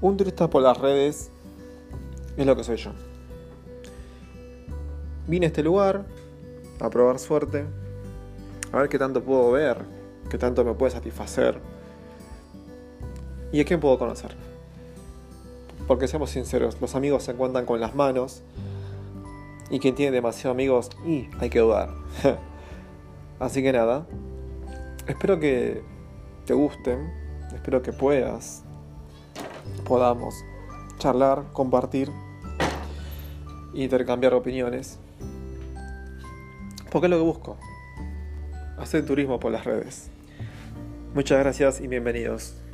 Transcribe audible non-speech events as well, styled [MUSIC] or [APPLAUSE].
Un turista por las redes es lo que soy yo. Vine a este lugar a probar suerte, a ver qué tanto puedo ver, qué tanto me puede satisfacer y a quién puedo conocer. Porque seamos sinceros, los amigos se encuentran con las manos y quien tiene demasiados amigos, y hay que dudar. [LAUGHS] Así que nada, espero que te gusten, espero que puedas, podamos charlar, compartir, intercambiar opiniones. Porque es lo que busco, hacer turismo por las redes. Muchas gracias y bienvenidos.